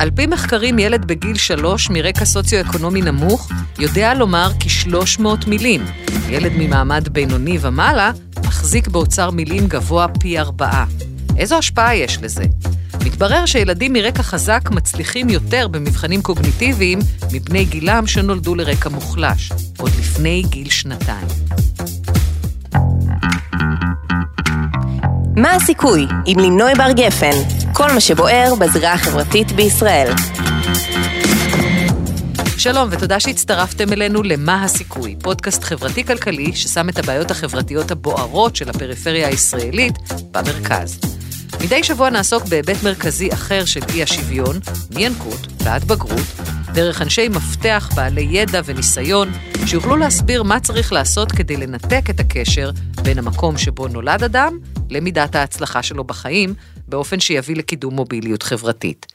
על פי מחקרים, ילד בגיל שלוש מרקע סוציו-אקונומי נמוך יודע לומר כ-300 מילים. ילד ממעמד בינוני ומעלה מחזיק באוצר מילים גבוה פי ארבעה. איזו השפעה יש לזה? מתברר שילדים מרקע חזק מצליחים יותר במבחנים קוגניטיביים מבני גילם שנולדו לרקע מוחלש, עוד לפני גיל שנתיים. מה הסיכוי עם לינוי בר גפן? כל מה שבוער בזירה החברתית בישראל. שלום ותודה שהצטרפתם אלינו ל"מה הסיכוי", פודקאסט חברתי-כלכלי ששם את הבעיות החברתיות הבוערות של הפריפריה הישראלית במרכז. מדי שבוע נעסוק בהיבט מרכזי אחר של אי השוויון, מינקות ועד בגרות, דרך אנשי מפתח בעלי ידע וניסיון, שיוכלו להסביר מה צריך לעשות כדי לנתק את הקשר בין המקום שבו נולד אדם למידת ההצלחה שלו בחיים, באופן שיביא לקידום מוביליות חברתית.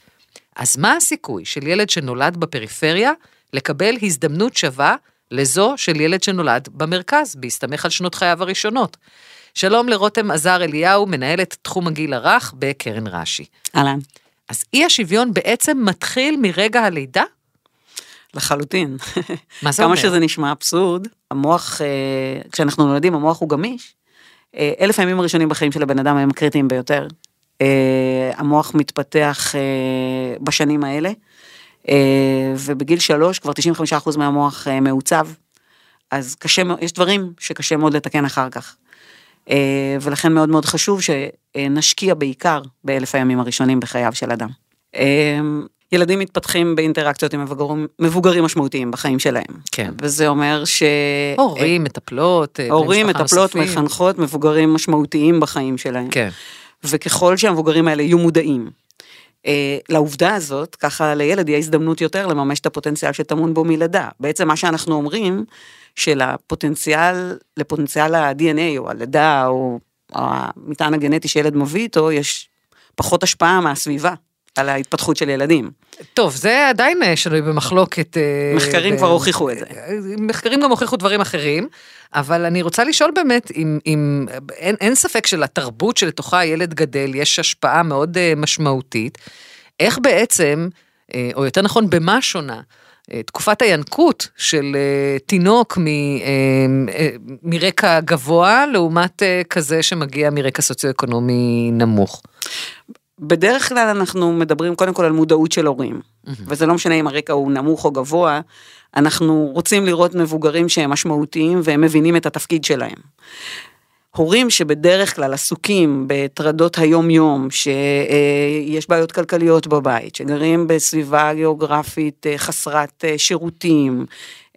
אז מה הסיכוי של ילד שנולד בפריפריה לקבל הזדמנות שווה לזו של ילד שנולד במרכז, בהסתמך על שנות חייו הראשונות? שלום לרותם עזר אליהו, מנהלת תחום הגיל הרך בקרן רש"י. אהלן. אז אי השוויון בעצם מתחיל מרגע הלידה? לחלוטין. מה זה אומר? כמה שזה נשמע אבסורד, המוח, אה, כשאנחנו נולדים, המוח הוא גמיש. אה, אלף הימים הראשונים בחיים של הבן אדם הם הקריטיים ביותר. אה, המוח מתפתח בשנים האלה, ובגיל שלוש כבר 95% מהמוח מעוצב. אז קשה, יש דברים שקשה מאוד לתקן אחר כך. ולכן מאוד מאוד חשוב שנשקיע בעיקר באלף הימים הראשונים בחייו של אדם. ילדים מתפתחים באינטראקציות עם מבוגרים, מבוגרים משמעותיים בחיים שלהם. כן. וזה אומר ש... הורים, מטפלות, אה, הורים, מטפלות, מחנכות, מבוגרים משמעותיים בחיים שלהם. כן. וככל שהמבוגרים האלה יהיו מודעים אה, לעובדה הזאת, ככה לילד יהיה הזדמנות יותר לממש את הפוטנציאל שטמון בו מלידה. בעצם מה שאנחנו אומרים, שלפוטנציאל, לפוטנציאל ה-DNA או הלידה או המטען הגנטי שילד מביא איתו, יש פחות השפעה מהסביבה. על ההתפתחות של ילדים. טוב, זה עדיין אה, שנוי במחלוקת. אה, מחקרים ב... כבר הוכיחו את זה. מחקרים גם הוכיחו דברים אחרים, אבל אני רוצה לשאול באמת, אם, אם אין, אין ספק שלתרבות שלתוכה הילד גדל יש השפעה מאוד אה, משמעותית, איך בעצם, או יותר נכון, במה שונה? תקופת הינקות של תינוק מ, מרקע גבוה לעומת כזה שמגיע מרקע סוציו-אקונומי נמוך. בדרך כלל אנחנו מדברים קודם כל על מודעות של הורים, mm-hmm. וזה לא משנה אם הרקע הוא נמוך או גבוה, אנחנו רוצים לראות מבוגרים שהם משמעותיים והם מבינים את התפקיד שלהם. הורים שבדרך כלל עסוקים בטרדות היום-יום, שיש בעיות כלכליות בבית, שגרים בסביבה גיאוגרפית אה, חסרת אה, שירותים,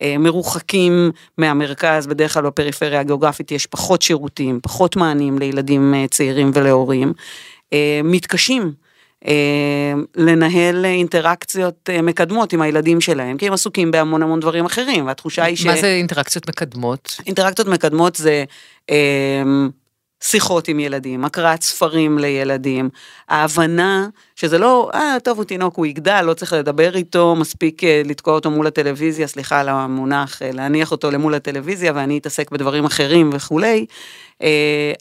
אה, מרוחקים מהמרכז, בדרך כלל בפריפריה הגיאוגרפית יש פחות שירותים, פחות מענים לילדים צעירים ולהורים. אה, מתקשים. אה, לנהל אינטראקציות אה, מקדמות עם הילדים שלהם, כי הם עסוקים בהמון המון דברים אחרים, והתחושה היא ש... מה זה אינטראקציות מקדמות? אינטראקציות מקדמות זה שיחות עם ילדים, הקראת ספרים לילדים, ההבנה שזה לא, אה, טוב, הוא תינוק, הוא יגדל, לא צריך לדבר איתו, מספיק לתקוע אותו מול הטלוויזיה, סליחה על המונח, להניח אותו למול הטלוויזיה ואני אתעסק בדברים אחרים וכולי,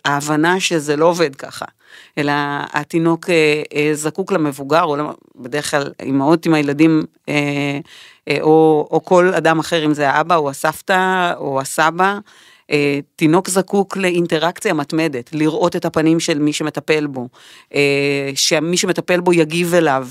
ההבנה שזה לא עובד ככה. אלא התינוק אה, אה, זקוק למבוגר, או בדרך כלל אימהות עם הילדים, אה, או, או כל אדם אחר, אם זה האבא או הסבתא או הסבא, תינוק זקוק לאינטראקציה מתמדת, לראות את הפנים של מי שמטפל בו, שמי שמטפל בו יגיב אליו.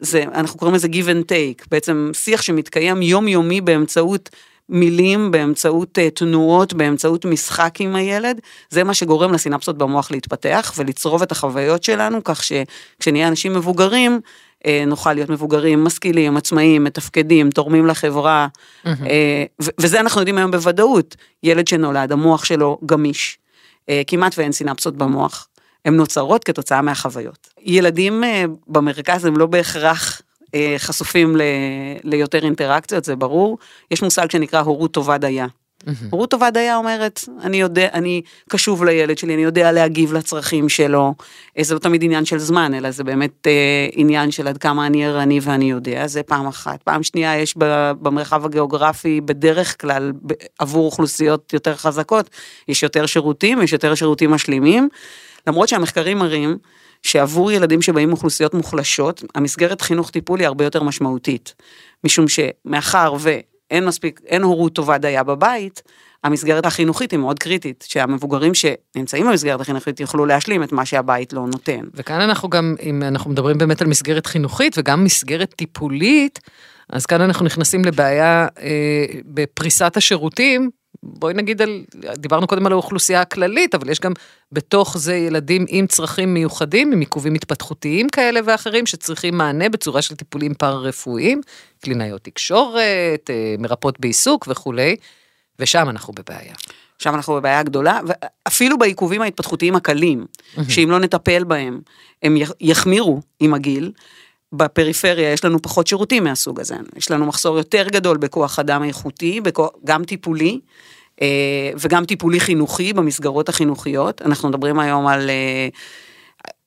זה, אנחנו קוראים לזה give and take, בעצם שיח שמתקיים יומיומי באמצעות מילים, באמצעות uh, תנועות, באמצעות משחק עם הילד, זה מה שגורם לסינפסות במוח להתפתח ולצרוב את החוויות שלנו, כך שכשנהיה אנשים מבוגרים, נוכל להיות מבוגרים, משכילים, עצמאיים, מתפקדים, תורמים לחברה, mm-hmm. וזה אנחנו יודעים היום בוודאות, ילד שנולד, המוח שלו גמיש, uh, כמעט ואין סינפסות במוח. הן נוצרות כתוצאה מהחוויות. ילדים במרכז הם לא בהכרח אה, חשופים ל, ליותר אינטראקציות, זה ברור. יש מושג שנקרא הורות טובה דייה. הורות טובה דייה אומרת, אני יודע, אני קשוב לילד שלי, אני יודע להגיב לצרכים שלו. אה, זה לא תמיד עניין של זמן, אלא זה באמת אה, עניין של עד כמה אני ערני ואני יודע, זה פעם אחת. פעם שנייה, יש במרחב הגיאוגרפי, בדרך כלל, עבור אוכלוסיות יותר חזקות, יש יותר שירותים, יש יותר שירותים משלימים. למרות שהמחקרים מראים שעבור ילדים שבאים מאוכלוסיות מוחלשות, המסגרת חינוך טיפול היא הרבה יותר משמעותית. משום שמאחר ואין מספיק, אין הורות טובה דייה בבית, המסגרת החינוכית היא מאוד קריטית, שהמבוגרים שנמצאים במסגרת החינוכית יוכלו להשלים את מה שהבית לא נותן. וכאן אנחנו גם, אם אנחנו מדברים באמת על מסגרת חינוכית וגם מסגרת טיפולית, אז כאן אנחנו נכנסים לבעיה אה, בפריסת השירותים. בואי נגיד על, דיברנו קודם על האוכלוסייה הכללית, אבל יש גם בתוך זה ילדים עם צרכים מיוחדים, עם עיכובים התפתחותיים כאלה ואחרים, שצריכים מענה בצורה של טיפולים פארה-רפואיים, קלינאיות תקשורת, אה, מרפאות בעיסוק וכולי. ושם אנחנו בבעיה. שם אנחנו בבעיה גדולה, ואפילו בעיכובים ההתפתחותיים הקלים, שאם לא נטפל בהם, הם יחמירו עם הגיל. בפריפריה יש לנו פחות שירותים מהסוג הזה, יש לנו מחסור יותר גדול בכוח אדם איכותי, גם טיפולי, אה, וגם טיפולי חינוכי במסגרות החינוכיות. אנחנו מדברים היום על... אה,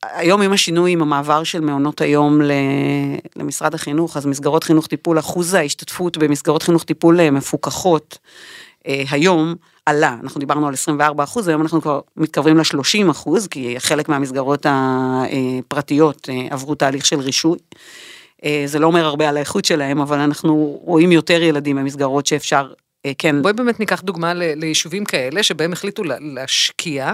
היום עם השינוי, עם המעבר של מעונות היום למשרד החינוך, אז מסגרות חינוך טיפול, אחוז ההשתתפות במסגרות חינוך טיפול אה, מפוקחות היום עלה, אנחנו דיברנו על 24 אחוז, היום אנחנו כבר מתקרבים ל-30 אחוז, כי חלק מהמסגרות הפרטיות אה, עברו תהליך של רישוי. אה, זה לא אומר הרבה על האיכות שלהם, אבל אנחנו רואים יותר ילדים במסגרות שאפשר, כן. בואי באמת ניקח דוגמה ליישובים כאלה, שבהם החליטו להשקיע.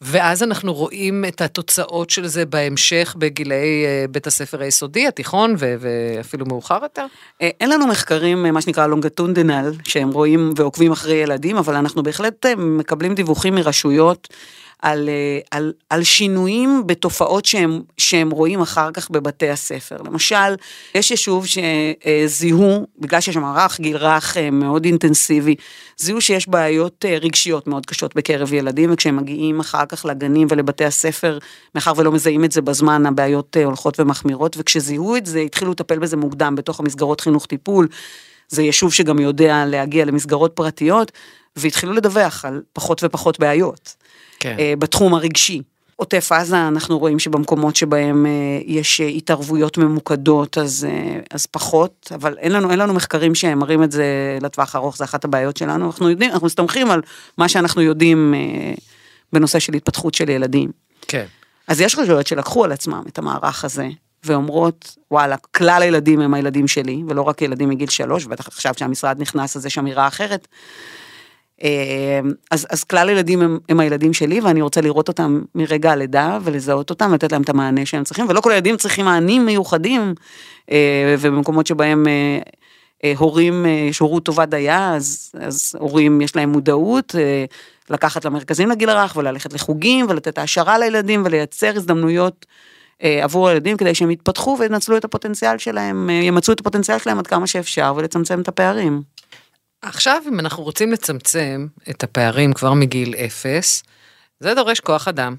ואז אנחנו רואים את התוצאות של זה בהמשך בגילאי אה, בית הספר היסודי, התיכון ו- ואפילו מאוחר יותר? אה, אין לנו מחקרים, אה, מה שנקרא לונגטונדנל, שהם רואים ועוקבים אחרי ילדים, אבל אנחנו בהחלט מקבלים דיווחים מרשויות על, אה, על, על שינויים בתופעות שהם, שהם רואים אחר כך בבתי הספר. למשל, יש יישוב שזיהו, בגלל שיש שם רך, גיל רך אה, מאוד אינטנסיבי, זיהו שיש בעיות אה, רגשיות מאוד קשות בקרב ילדים, וכשהם מגיעים אחר כך לגנים ולבתי הספר, מאחר ולא מזהים את זה בזמן, הבעיות הולכות ומחמירות, וכשזיהו את זה, התחילו לטפל בזה מוקדם בתוך המסגרות חינוך טיפול. זה יישוב שגם יודע להגיע למסגרות פרטיות, והתחילו לדווח על פחות ופחות בעיות. כן. אה, בתחום הרגשי. עוטף עזה, אנחנו רואים שבמקומות שבהם אה, יש התערבויות ממוקדות, אז, אה, אז פחות, אבל אין לנו, אין לנו מחקרים שמראים את זה לטווח ארוך, זה אחת הבעיות שלנו. אנחנו יודעים, אנחנו מסתמכים על מה שאנחנו יודעים בנושא של התפתחות של ילדים. כן. אז יש רשויות שלקחו על עצמם את המערך הזה, ואומרות, וואלה, כלל הילדים הם הילדים שלי, ולא רק ילדים מגיל שלוש, ובטח עכשיו שהמשרד נכנס, אז יש אמירה אחרת. אמ, אז, אז כלל הילדים הם, הם הילדים שלי ואני רוצה לראות אותם מרגע הלידה ולזהות אותם, לתת להם את המענה שהם צריכים, ולא כל הילדים צריכים מענים מיוחדים, אה, ובמקומות שבהם אה, אה, הורים, יש הורות טובה דייה, אז, אז הורים יש להם מודעות, לקחת למרכזים לגיל הרך וללכת לחוגים ולתת העשרה לילדים ולייצר הזדמנויות. עבור הילדים כדי שהם יתפתחו וינצלו את הפוטנציאל שלהם, ימצאו את הפוטנציאל שלהם עד כמה שאפשר ולצמצם את הפערים. עכשיו, אם אנחנו רוצים לצמצם את הפערים כבר מגיל אפס, זה דורש כוח אדם.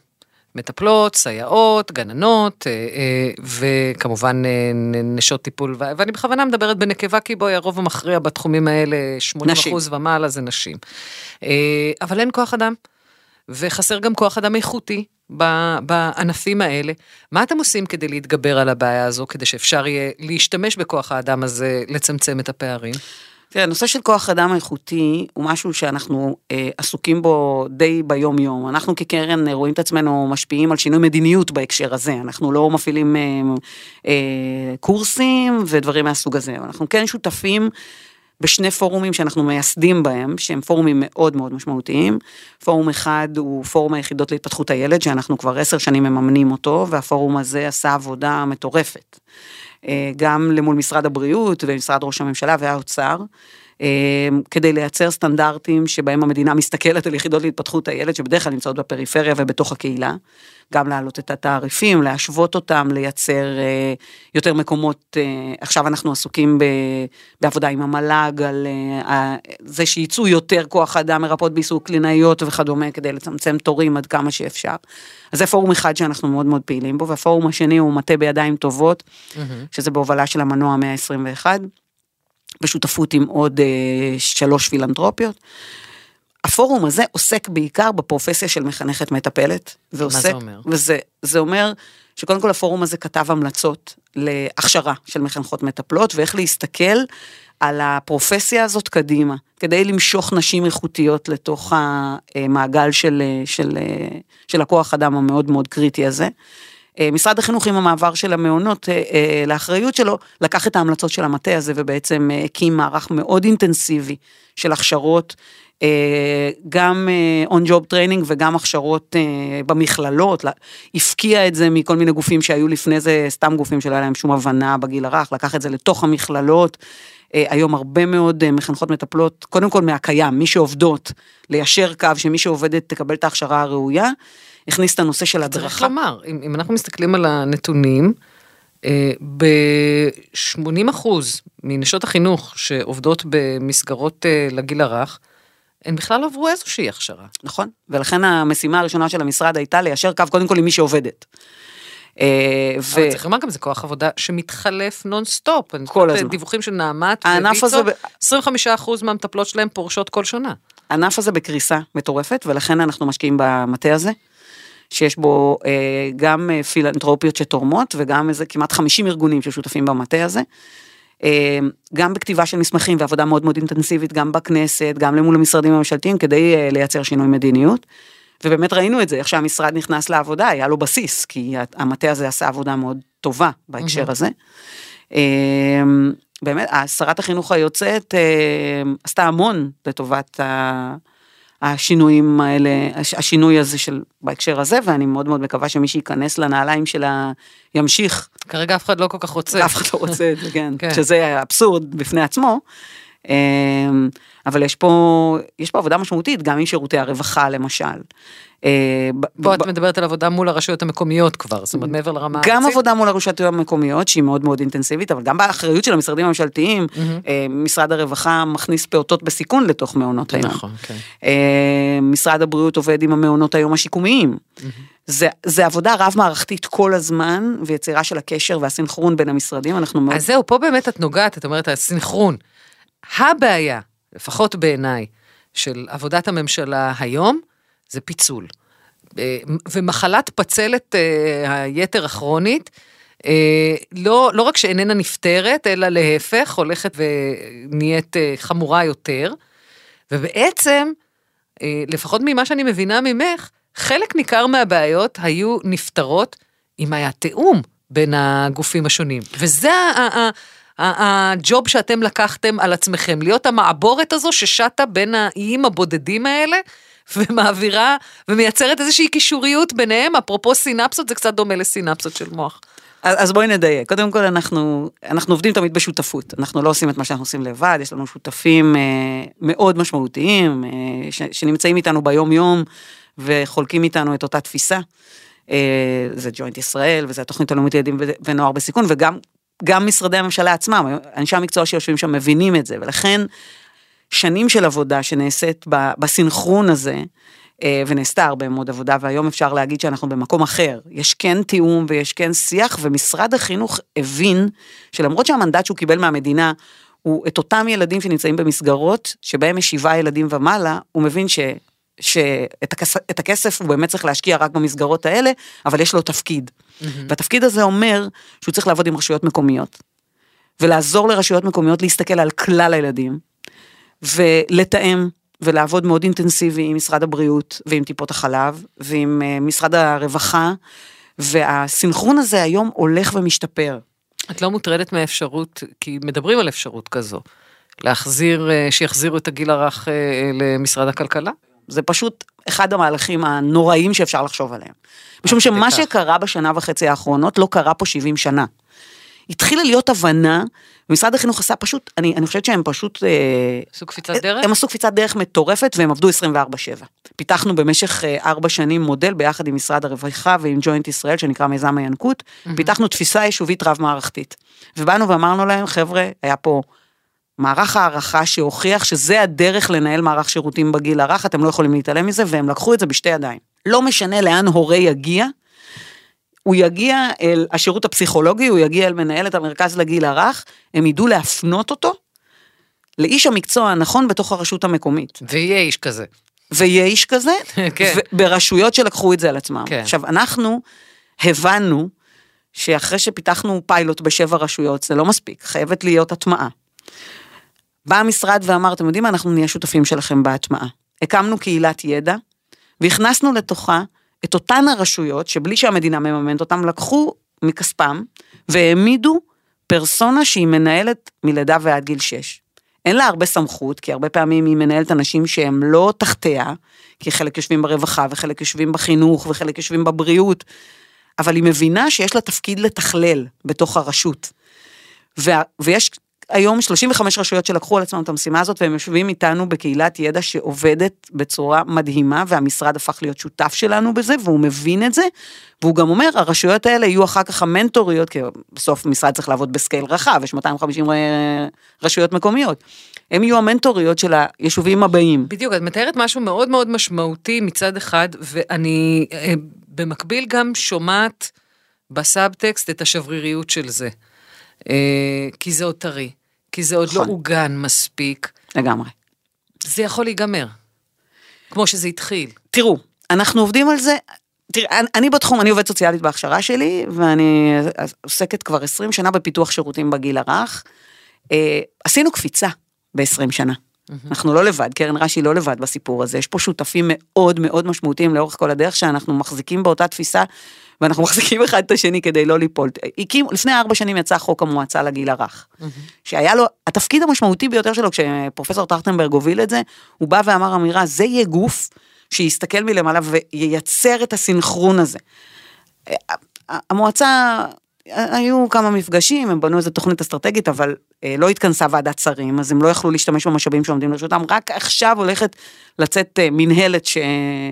מטפלות, סייעות, גננות, אה, אה, וכמובן אה, נשות טיפול, ואני בכוונה מדברת בנקבה, כי בואי, הרוב המכריע בתחומים האלה, 80 נשים. אחוז ומעלה זה נשים. אבל אין כוח אדם, וחסר גם כוח אדם איכותי בענפים האלה. מה אתם עושים כדי להתגבר על הבעיה הזו, כדי שאפשר יהיה להשתמש בכוח האדם הזה, לצמצם את הפערים? תראה, הנושא של כוח אדם איכותי הוא משהו שאנחנו אה, עסוקים בו די ביום יום. אנחנו כקרן אה, רואים את עצמנו משפיעים על שינוי מדיניות בהקשר הזה. אנחנו לא מפעילים אה, אה, קורסים ודברים מהסוג הזה. אנחנו כן שותפים בשני פורומים שאנחנו מייסדים בהם, שהם פורומים מאוד מאוד משמעותיים. פורום אחד הוא פורום היחידות להתפתחות הילד, שאנחנו כבר עשר שנים מממנים אותו, והפורום הזה עשה עבודה מטורפת. אה, גם למול משרד הבריאות ומשרד ראש הממשלה והאוצר. אה, כדי לייצר סטנדרטים שבהם המדינה מסתכלת על יחידות להתפתחות הילד שבדרך כלל נמצאות בפריפריה ובתוך הקהילה. גם להעלות את התעריפים, להשוות אותם, לייצר אה, יותר מקומות, עכשיו אנחנו עסוקים בעבודה עם המל"ג, על זה שייצאו יותר כוח אדם מרפאות בעיסוק קלינאיות וכדומה, כדי לצמצם תורים עד כמה שאפשר. אז זה פורום אחד שאנחנו מאוד מאוד פעילים בו, והפורום השני הוא מטה בידיים טובות, mm-hmm. שזה בהובלה של המנוע 121, בשותפות עם עוד אה, שלוש פילנטרופיות. הפורום הזה עוסק בעיקר בפרופסיה של מחנכת מטפלת. ועוסק, מה זה אומר? וזה זה אומר שקודם כל הפורום הזה כתב המלצות להכשרה של מחנכות מטפלות, ואיך להסתכל על הפרופסיה הזאת קדימה, כדי למשוך נשים איכותיות לתוך המעגל של, של, של הכוח אדם המאוד מאוד קריטי הזה. משרד החינוך עם המעבר של המעונות לאחריות שלו, לקח את ההמלצות של המטה הזה ובעצם הקים מערך מאוד אינטנסיבי של הכשרות אה, גם on job training וגם הכשרות אה, במכללות, הפקיע את זה מכל מיני גופים שהיו לפני זה סתם גופים שלא היה להם שום הבנה בגיל הרך, לקח את זה לתוך המכללות. אה, היום הרבה מאוד מחנכות מטפלות, קודם כל מהקיים, מי שעובדות, ליישר קו שמי שעובדת תקבל את ההכשרה הראויה, הכניס את הנושא של הדרכה. צריך לומר, אם, אם אנחנו מסתכלים על הנתונים, ב-80 אחוז מנשות החינוך שעובדות במסגרות לגיל הרך, הן בכלל עברו איזושהי הכשרה. נכון, ולכן המשימה הראשונה של המשרד הייתה ליישר קו קודם כל עם מי שעובדת. אה, אבל צריך לומר גם זה כוח עבודה שמתחלף non stop. כל הזמן. דיווחים של נעמת וויצו, 25% מהמטפלות שלהם פורשות כל שנה. הענף הזה בקריסה מטורפת, ולכן אנחנו משקיעים במטה הזה. שיש בו אה, גם אה, פילנטרופיות שתורמות וגם איזה כמעט 50 ארגונים ששותפים במטה הזה. אה, גם בכתיבה של מסמכים ועבודה מאוד מאוד אינטנסיבית, גם בכנסת, גם למול המשרדים הממשלתיים, כדי אה, לייצר שינוי מדיניות. ובאמת ראינו את זה, איך שהמשרד נכנס לעבודה, היה לו בסיס, כי המטה הזה עשה עבודה מאוד טובה בהקשר הזה. אה, באמת, שרת החינוך היוצאת עשתה המון לטובת השינויים האלה, השינוי הזה של, בהקשר הזה, ואני מאוד מאוד מקווה שמי שייכנס לנעליים שלה ימשיך. כרגע אף אחד לא כל כך רוצה. אף אחד לא רוצה את זה, כן, כן. שזה אבסורד בפני עצמו. אמ, אבל יש פה, יש פה עבודה משמעותית, גם עם שירותי הרווחה למשל. אה, פה את מדברת על עבודה מול הרשויות המקומיות כבר, זאת אומרת מעבר לרמה הארצית. גם עבודה מול הרשויות המקומיות שהיא מאוד מאוד אינטנסיבית, אבל גם באחריות של המשרדים הממשלתיים, אה, משרד הרווחה מכניס פעוטות בסיכון לתוך מעונות היום. נכון, כן. אה, משרד הבריאות עובד עם המעונות היום השיקומיים. זה, זה עבודה רב-מערכתית כל הזמן, ויצירה של הקשר והסינכרון בין המשרדים, אנחנו מאוד... אז זהו, פה באמת את נוגעת, את אומרת, הסינכרון. הבעיה, לפחות בעיניי, של עבודת הממשלה היום, זה פיצול. אה, ומחלת פצלת אה, היתר הכרונית, אה, לא, לא רק שאיננה נפתרת, אלא להפך, הולכת ונהיית חמורה יותר. ובעצם, לפחות ממה שאני מבינה ממך, חלק ניכר מהבעיות היו נפתרות אם היה תיאום בין הגופים השונים. וזה הג'וב שאתם לקחתם על עצמכם, להיות המעבורת הזו ששטה בין האיים הבודדים האלה, ומעבירה ומייצרת איזושהי קישוריות ביניהם, אפרופו סינפסות, זה קצת דומה לסינפסות של מוח. אז בואי נדייק, קודם כל אנחנו, אנחנו עובדים תמיד בשותפות, אנחנו לא עושים את מה שאנחנו עושים לבד, יש לנו שותפים אה, מאוד משמעותיים, אה, ש, שנמצאים איתנו ביום יום וחולקים איתנו את אותה תפיסה. אה, זה ג'וינט ישראל וזה התוכנית הלאומית לילדים ונוער בסיכון וגם גם משרדי הממשלה עצמם, אנשי המקצוע שיושבים שם מבינים את זה ולכן שנים של עבודה שנעשית בסנכרון הזה, אה, ונעשתה הרבה מאוד עבודה, והיום אפשר להגיד שאנחנו במקום אחר. יש כן תיאום ויש כן שיח, ומשרד החינוך הבין שלמרות שהמנדט שהוא קיבל מהמדינה, הוא את אותם ילדים שנמצאים במסגרות, שבהם יש שבעה ילדים ומעלה, הוא מבין ש... שאת הכסף, הכסף הוא באמת צריך להשקיע רק במסגרות האלה, אבל יש לו תפקיד. Mm-hmm. והתפקיד הזה אומר שהוא צריך לעבוד עם רשויות מקומיות, ולעזור לרשויות מקומיות להסתכל על כלל הילדים, ולתאם ולעבוד מאוד אינטנסיבי עם משרד הבריאות ועם טיפות החלב ועם אה, משרד הרווחה, והסינכרון הזה היום הולך ומשתפר. את לא מוטרדת מהאפשרות, כי מדברים על אפשרות כזו, להחזיר, אה, שיחזירו את הגיל הרך אה, למשרד הכלכלה? זה פשוט אחד המהלכים הנוראים שאפשר לחשוב עליהם. משום שמה שקרה בשנה וחצי האחרונות לא קרה פה 70 שנה. התחילה להיות הבנה, ומשרד החינוך עשה פשוט, אני, אני חושבת שהם פשוט... אה, עשו קפיצת דרך? הם עשו קפיצת דרך מטורפת והם עבדו 24-7. פיתחנו במשך אה, ארבע שנים מודל ביחד עם משרד הרווחה ועם ג'וינט ישראל, שנקרא מיזם הינקות, mm-hmm. פיתחנו תפיסה יישובית רב-מערכתית. ובאנו ואמרנו להם, חבר'ה, היה פה מערך הערכה שהוכיח שזה הדרך לנהל מערך שירותים בגיל הרך, אתם לא יכולים להתעלם מזה, והם לקחו את זה בשתי ידיים. לא משנה לאן הורה יגיע, הוא יגיע אל השירות הפסיכולוגי, הוא יגיע אל מנהלת המרכז לגיל הרך, הם ידעו להפנות אותו לאיש המקצוע הנכון בתוך הרשות המקומית. ויהיה איש כזה. ויהיה איש כזה, כן. ברשויות שלקחו את זה על עצמם. כן. עכשיו, אנחנו הבנו שאחרי שפיתחנו פיילוט בשבע רשויות, זה לא מספיק, חייבת להיות הטמעה. בא המשרד ואמר, אתם יודעים מה, אנחנו נהיה שותפים שלכם בהטמעה. הקמנו קהילת ידע, והכנסנו לתוכה את אותן הרשויות שבלי שהמדינה מממנת אותם, לקחו מכספם והעמידו פרסונה שהיא מנהלת מלידה ועד גיל 6. אין לה הרבה סמכות, כי הרבה פעמים היא מנהלת אנשים שהם לא תחתיה, כי חלק יושבים ברווחה וחלק יושבים בחינוך וחלק יושבים בבריאות, אבל היא מבינה שיש לה תפקיד לתכלל בתוך הרשות. ויש היום 35 רשויות שלקחו על עצמם את המשימה הזאת, והם יושבים איתנו בקהילת ידע שעובדת בצורה מדהימה, והמשרד הפך להיות שותף שלנו בזה, והוא מבין את זה, והוא גם אומר, הרשויות האלה יהיו אחר כך המנטוריות, כי בסוף משרד צריך לעבוד בסקייל רחב, יש 250 אה, רשויות מקומיות. הם יהיו המנטוריות של היישובים הבאים. בדיוק, את מתארת משהו מאוד מאוד משמעותי מצד אחד, ואני אה, במקביל גם שומעת בסאבטקסט את השבריריות של זה. אה, כי זה עוד טרי, כי זה עוד לא נכון. עוגן מספיק. לגמרי. זה יכול להיגמר, כמו שזה התחיל. תראו, אנחנו עובדים על זה, תראה, אני- אני בתחום, אני עובדת סוציאלית בהכשרה שלי, ואני עוסקת כבר 20 שנה בפיתוח שירותים בגיל הרך. אה, עשינו קפיצה ב-20 שנה. אנחנו לא לבד, קרן רש"י לא לבד בסיפור הזה, יש פה שותפים מאוד מאוד משמעותיים לאורך כל הדרך שאנחנו מחזיקים באותה תפיסה, ואנחנו מחזיקים אחד את השני כדי לא ליפול. הקים, לפני ארבע שנים יצא חוק המועצה לגיל הרך, שהיה לו, התפקיד המשמעותי ביותר שלו, כשפרופסור טרכטנברג הוביל את זה, הוא בא ואמר אמירה, זה יהיה גוף שיסתכל מלמעלה וייצר את הסינכרון הזה. המועצה, היו כמה מפגשים, הם בנו איזה תוכנית אסטרטגית, אבל אה, לא התכנסה ועדת שרים, אז הם לא יכלו להשתמש במשאבים שעומדים לרשותם, רק עכשיו הולכת לצאת אה, מנהלת ש,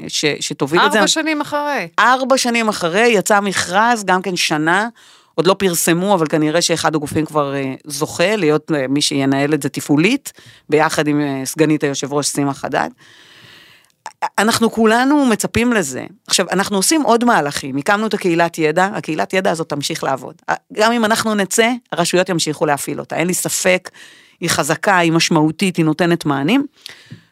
ש, שתוביל את זה. ארבע שנים אחרי. ארבע שנים אחרי יצא מכרז, גם כן שנה, עוד לא פרסמו, אבל כנראה שאחד הגופים כבר אה, זוכה להיות אה, מי שינהל את זה תפעולית, ביחד עם אה, סגנית היושב ראש סימה חדד. אנחנו כולנו מצפים לזה. עכשיו, אנחנו עושים עוד מהלכים, הקמנו את הקהילת ידע, הקהילת ידע הזאת תמשיך לעבוד. גם אם אנחנו נצא, הרשויות ימשיכו להפעיל אותה, אין לי ספק, היא חזקה, היא משמעותית, היא נותנת מענים.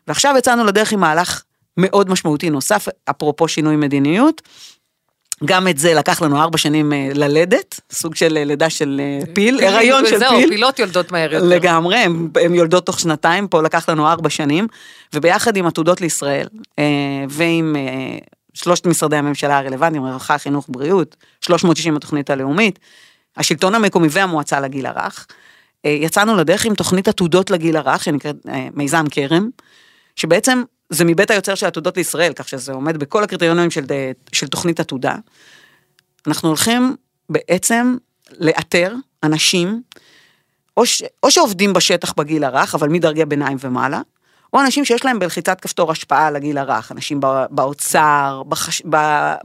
ועכשיו יצאנו לדרך עם מהלך מאוד משמעותי נוסף, אפרופו שינוי מדיניות. גם את זה לקח לנו ארבע שנים אה, ללדת, סוג של אה, לידה של אה, פיל, הריון של זהו, פיל. פילות יולדות מהר יותר. לגמרי, הם יולדות תוך שנתיים, פה לקח לנו ארבע שנים, וביחד עם עתודות לישראל, ועם שלושת משרדי הממשלה הרלוונטיים, רווחה, חינוך, בריאות, 360 התוכנית הלאומית, השלטון המקומי והמועצה לגיל הרך, יצאנו לדרך עם תוכנית עתודות לגיל הרך, שנקראת מיזם כרם, שבעצם זה מבית היוצר של עתודות לישראל, כך שזה עומד בכל הקריטריונים של, של תוכנית עתודה. אנחנו הולכים בעצם לאתר אנשים, או, ש, או שעובדים בשטח בגיל הרך, אבל מדרגי ביניים ומעלה, או אנשים שיש להם בלחיצת כפתור השפעה על הגיל הרך, אנשים בא- באוצר, בחש,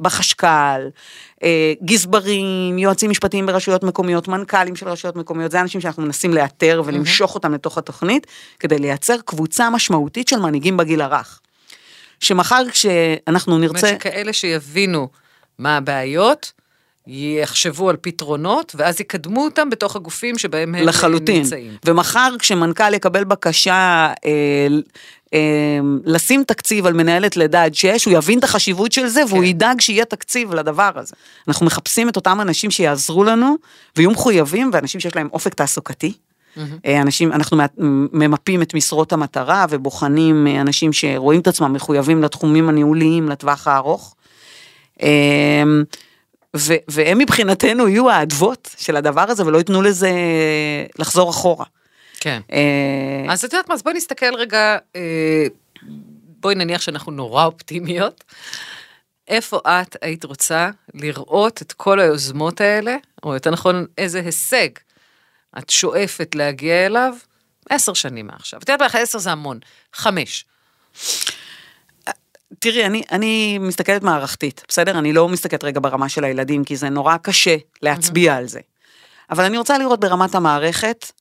בחשכ"ל, אה, גזברים, יועצים משפטיים ברשויות מקומיות, מנכ"לים של רשויות מקומיות, זה אנשים שאנחנו מנסים לאתר ולמשוך אותם לתוך התוכנית, כדי לייצר קבוצה משמעותית של מנהיגים בגיל הרך. שמחר כשאנחנו זאת אומרת נרצה... שכאלה שיבינו מה הבעיות, יחשבו על פתרונות, ואז יקדמו אותם בתוך הגופים שבהם הם לחלוטין. נמצאים. ומחר כשמנכ"ל יקבל בקשה אה, אה, לשים תקציב על מנהלת לידה עד שש, הוא יבין את החשיבות של זה והוא כן. ידאג שיהיה תקציב לדבר הזה. אנחנו מחפשים את אותם אנשים שיעזרו לנו ויהיו מחויבים ואנשים שיש להם אופק תעסוקתי. אה, אנשים, אנחנו ממפים את משרות המטרה ובוחנים אה, אנשים שרואים את עצמם מחויבים לתחומים הניהוליים לטווח הארוך. אה, ו- והם מבחינתנו יהיו האדוות של הדבר הזה ולא ייתנו לזה לחזור אחורה. כן. אה, אז את יודעת מה, אז בואי נסתכל רגע, אה, בואי נניח שאנחנו נורא אופטימיות. איפה את היית רוצה לראות את כל היוזמות האלה, או יותר נכון, איזה הישג את שואפת להגיע אליו עשר שנים מעכשיו. את יודעת מה, עשר זה המון, חמש. תראי, אני, אני מסתכלת מערכתית, בסדר? אני לא מסתכלת רגע ברמה של הילדים, כי זה נורא קשה להצביע על זה. אבל אני רוצה לראות ברמת המערכת,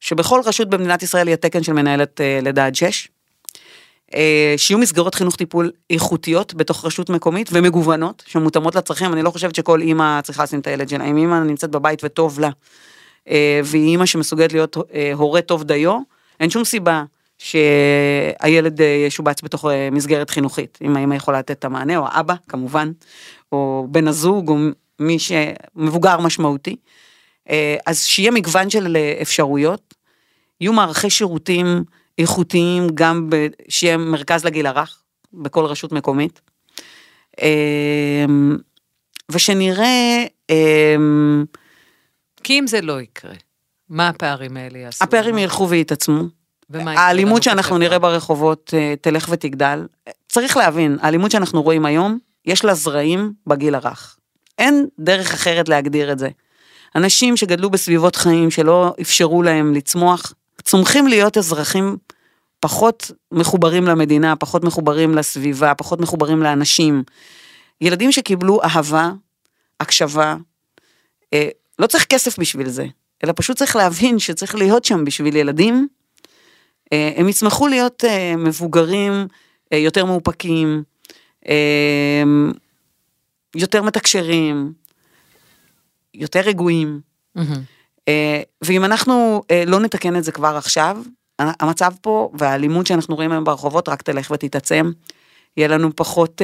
שבכל רשות במדינת ישראל יהיה תקן של מנהלת אה, לידה עד שש, אה, שיהיו מסגרות חינוך טיפול איכותיות בתוך רשות מקומית ומגוונות, שמותאמות לצרכים, אני לא חושבת שכל אימא צריכה לשים את הילד שלה, אם אימא נמצאת בבית וטוב לה, אה, והיא אימא שמסוגלת להיות אה, הורה טוב דיו, אין שום סיבה שהילד אה, ישובץ בתוך אה, מסגרת חינוכית, אם האמא יכולה לתת את המענה, או האבא כמובן, או בן הזוג, או מי שמבוגר משמעותי. אה, אז שיהיה מגוון של אה, אפשרויות, יהיו מערכי שירותים איכותיים, גם ב... שיהיה מרכז לגיל הרך בכל רשות מקומית. אמ, ושנראה, אמ, כי אם זה לא יקרה, מה הפערים האלה יעשו? הפערים ילכו ויתעצמו. האלימות שאנחנו? נראה ברחובות אה, תלך ותגדל. צריך להבין, האלימות שאנחנו רואים היום, יש לה זרעים בגיל הרך. אין דרך אחרת להגדיר את זה. אנשים שגדלו בסביבות חיים שלא אפשרו להם לצמוח, צומחים להיות אזרחים פחות מחוברים למדינה, פחות מחוברים לסביבה, פחות מחוברים לאנשים. ילדים שקיבלו אהבה, הקשבה, אה, לא צריך כסף בשביל זה, אלא פשוט צריך להבין שצריך להיות שם בשביל ילדים. אה, הם יצמחו להיות אה, מבוגרים אה, יותר מאופקים, יותר מתקשרים, יותר רגועים. אה, ואם אנחנו לא נתקן את זה כבר עכשיו, המצב פה והאלימות שאנחנו רואים היום ברחובות רק תלך ותתעצם. יהיה לנו פחות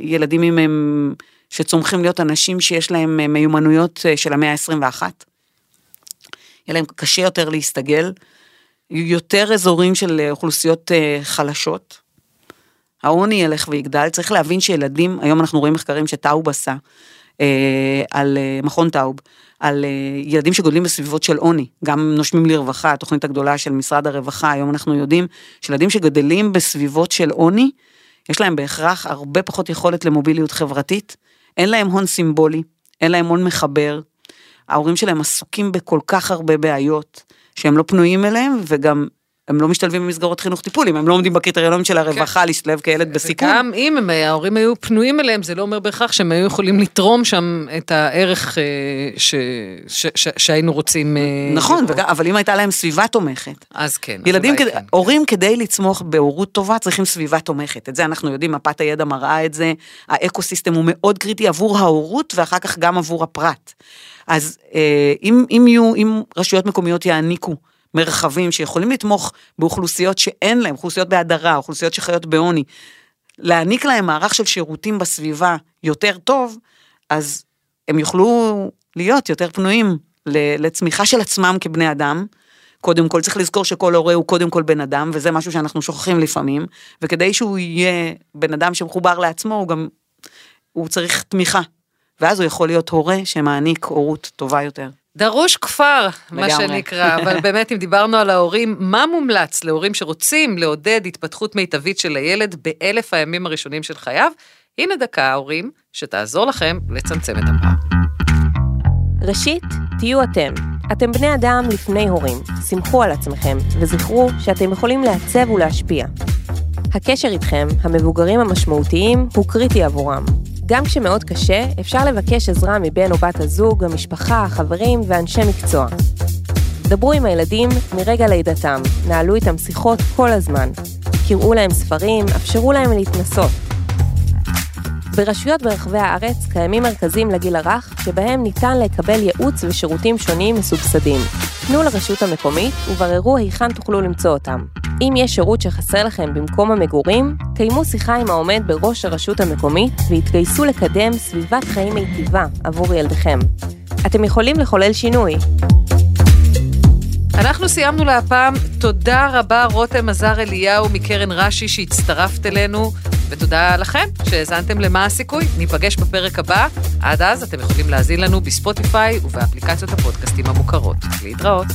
ילדים עם, הם, שצומחים להיות אנשים שיש להם מיומנויות של המאה ה-21. יהיה להם קשה יותר להסתגל. יותר אזורים של אה, אוכלוסיות אה, חלשות. העוני ילך ויגדל, צריך להבין שילדים, היום אנחנו רואים מחקרים שטאוב עשה, אה, על מכון טאוב, על ילדים שגודלים בסביבות של עוני, גם נושמים לרווחה, התוכנית הגדולה של משרד הרווחה, היום אנחנו יודעים שילדים שגדלים בסביבות של עוני, יש להם בהכרח הרבה פחות יכולת למוביליות חברתית, אין להם הון סימבולי, אין להם הון מחבר, ההורים שלהם עסוקים בכל כך הרבה בעיות, שהם לא פנויים אליהם, וגם הם לא משתלבים במסגרות חינוך טיפול, אם הם לא עומדים בקריטריונים של הרווחה להשתלב כילד בסיכון. וגם אם הם, ההורים היו פנויים אליהם, זה לא אומר בהכרח שהם היו יכולים לתרום שם את הערך אה, ש, ש, ש, שהיינו רוצים אה, נכון. וגם, אבל אם הייתה להם סביבה תומכת. אז כן. אז ילדים, אולי כדי, כן. הורים כדי לצמוח בהורות טובה צריכים סביבה תומכת. את זה אנחנו יודעים, מפת הידע מראה את זה, האקו הוא מאוד קריטי עבור ההורות ואחר כך גם עבור הפרט. אז אה, אם, אם יהיו, אם רשויות מקומיות יעניקו מרחבים שיכולים לתמוך באוכלוסיות שאין להם, אוכלוסיות בהדרה, אוכלוסיות שחיות בעוני, להעניק להם מערך של שירותים בסביבה יותר טוב, אז הם יוכלו להיות יותר פנויים לצמיחה של עצמם כבני אדם. קודם כל, צריך לזכור שכל הורה הוא קודם כל בן אדם, וזה משהו שאנחנו שוכחים לפעמים, וכדי שהוא יהיה בן אדם שמחובר לעצמו, הוא גם, הוא צריך תמיכה. ואז הוא יכול להיות הורה שמעניק הורות טובה יותר. דרוש כפר, מה לגמרי. שנקרא, אבל באמת אם דיברנו על ההורים, מה מומלץ להורים שרוצים לעודד התפתחות מיטבית של הילד באלף הימים הראשונים של חייו? הנה דקה, ההורים, שתעזור לכם לצמצם את הפער. ראשית, תהיו אתם. אתם בני אדם לפני הורים. סמכו על עצמכם, וזכרו שאתם יכולים לעצב ולהשפיע. הקשר איתכם, המבוגרים המשמעותיים, הוא קריטי עבורם. גם כשמאוד קשה, אפשר לבקש עזרה מבן או בת הזוג, המשפחה, החברים ואנשי מקצוע. דברו עם הילדים מרגע לידתם, נהלו איתם שיחות כל הזמן. קראו להם ספרים, אפשרו להם להתנסות. ברשויות ברחבי הארץ קיימים מרכזים לגיל הרך, שבהם ניתן לקבל ייעוץ ושירותים שונים מסובסדים. פנו לרשות המקומית ובררו היכן תוכלו למצוא אותם. אם יש שירות שחסר לכם במקום המגורים, קיימו שיחה עם העומד בראש הרשות המקומית והתגייסו לקדם סביבת חיים מיטיבה עבור ילדיכם. אתם יכולים לחולל שינוי. אנחנו סיימנו להפעם, תודה רבה רותם עזר אליהו מקרן רש"י שהצטרפת אלינו, ותודה לכם שהאזנתם למה הסיכוי. ניפגש בפרק הבא, עד אז אתם יכולים להזין לנו בספוטיפיי ובאפליקציות הפודקאסטים המוכרות. להתראות.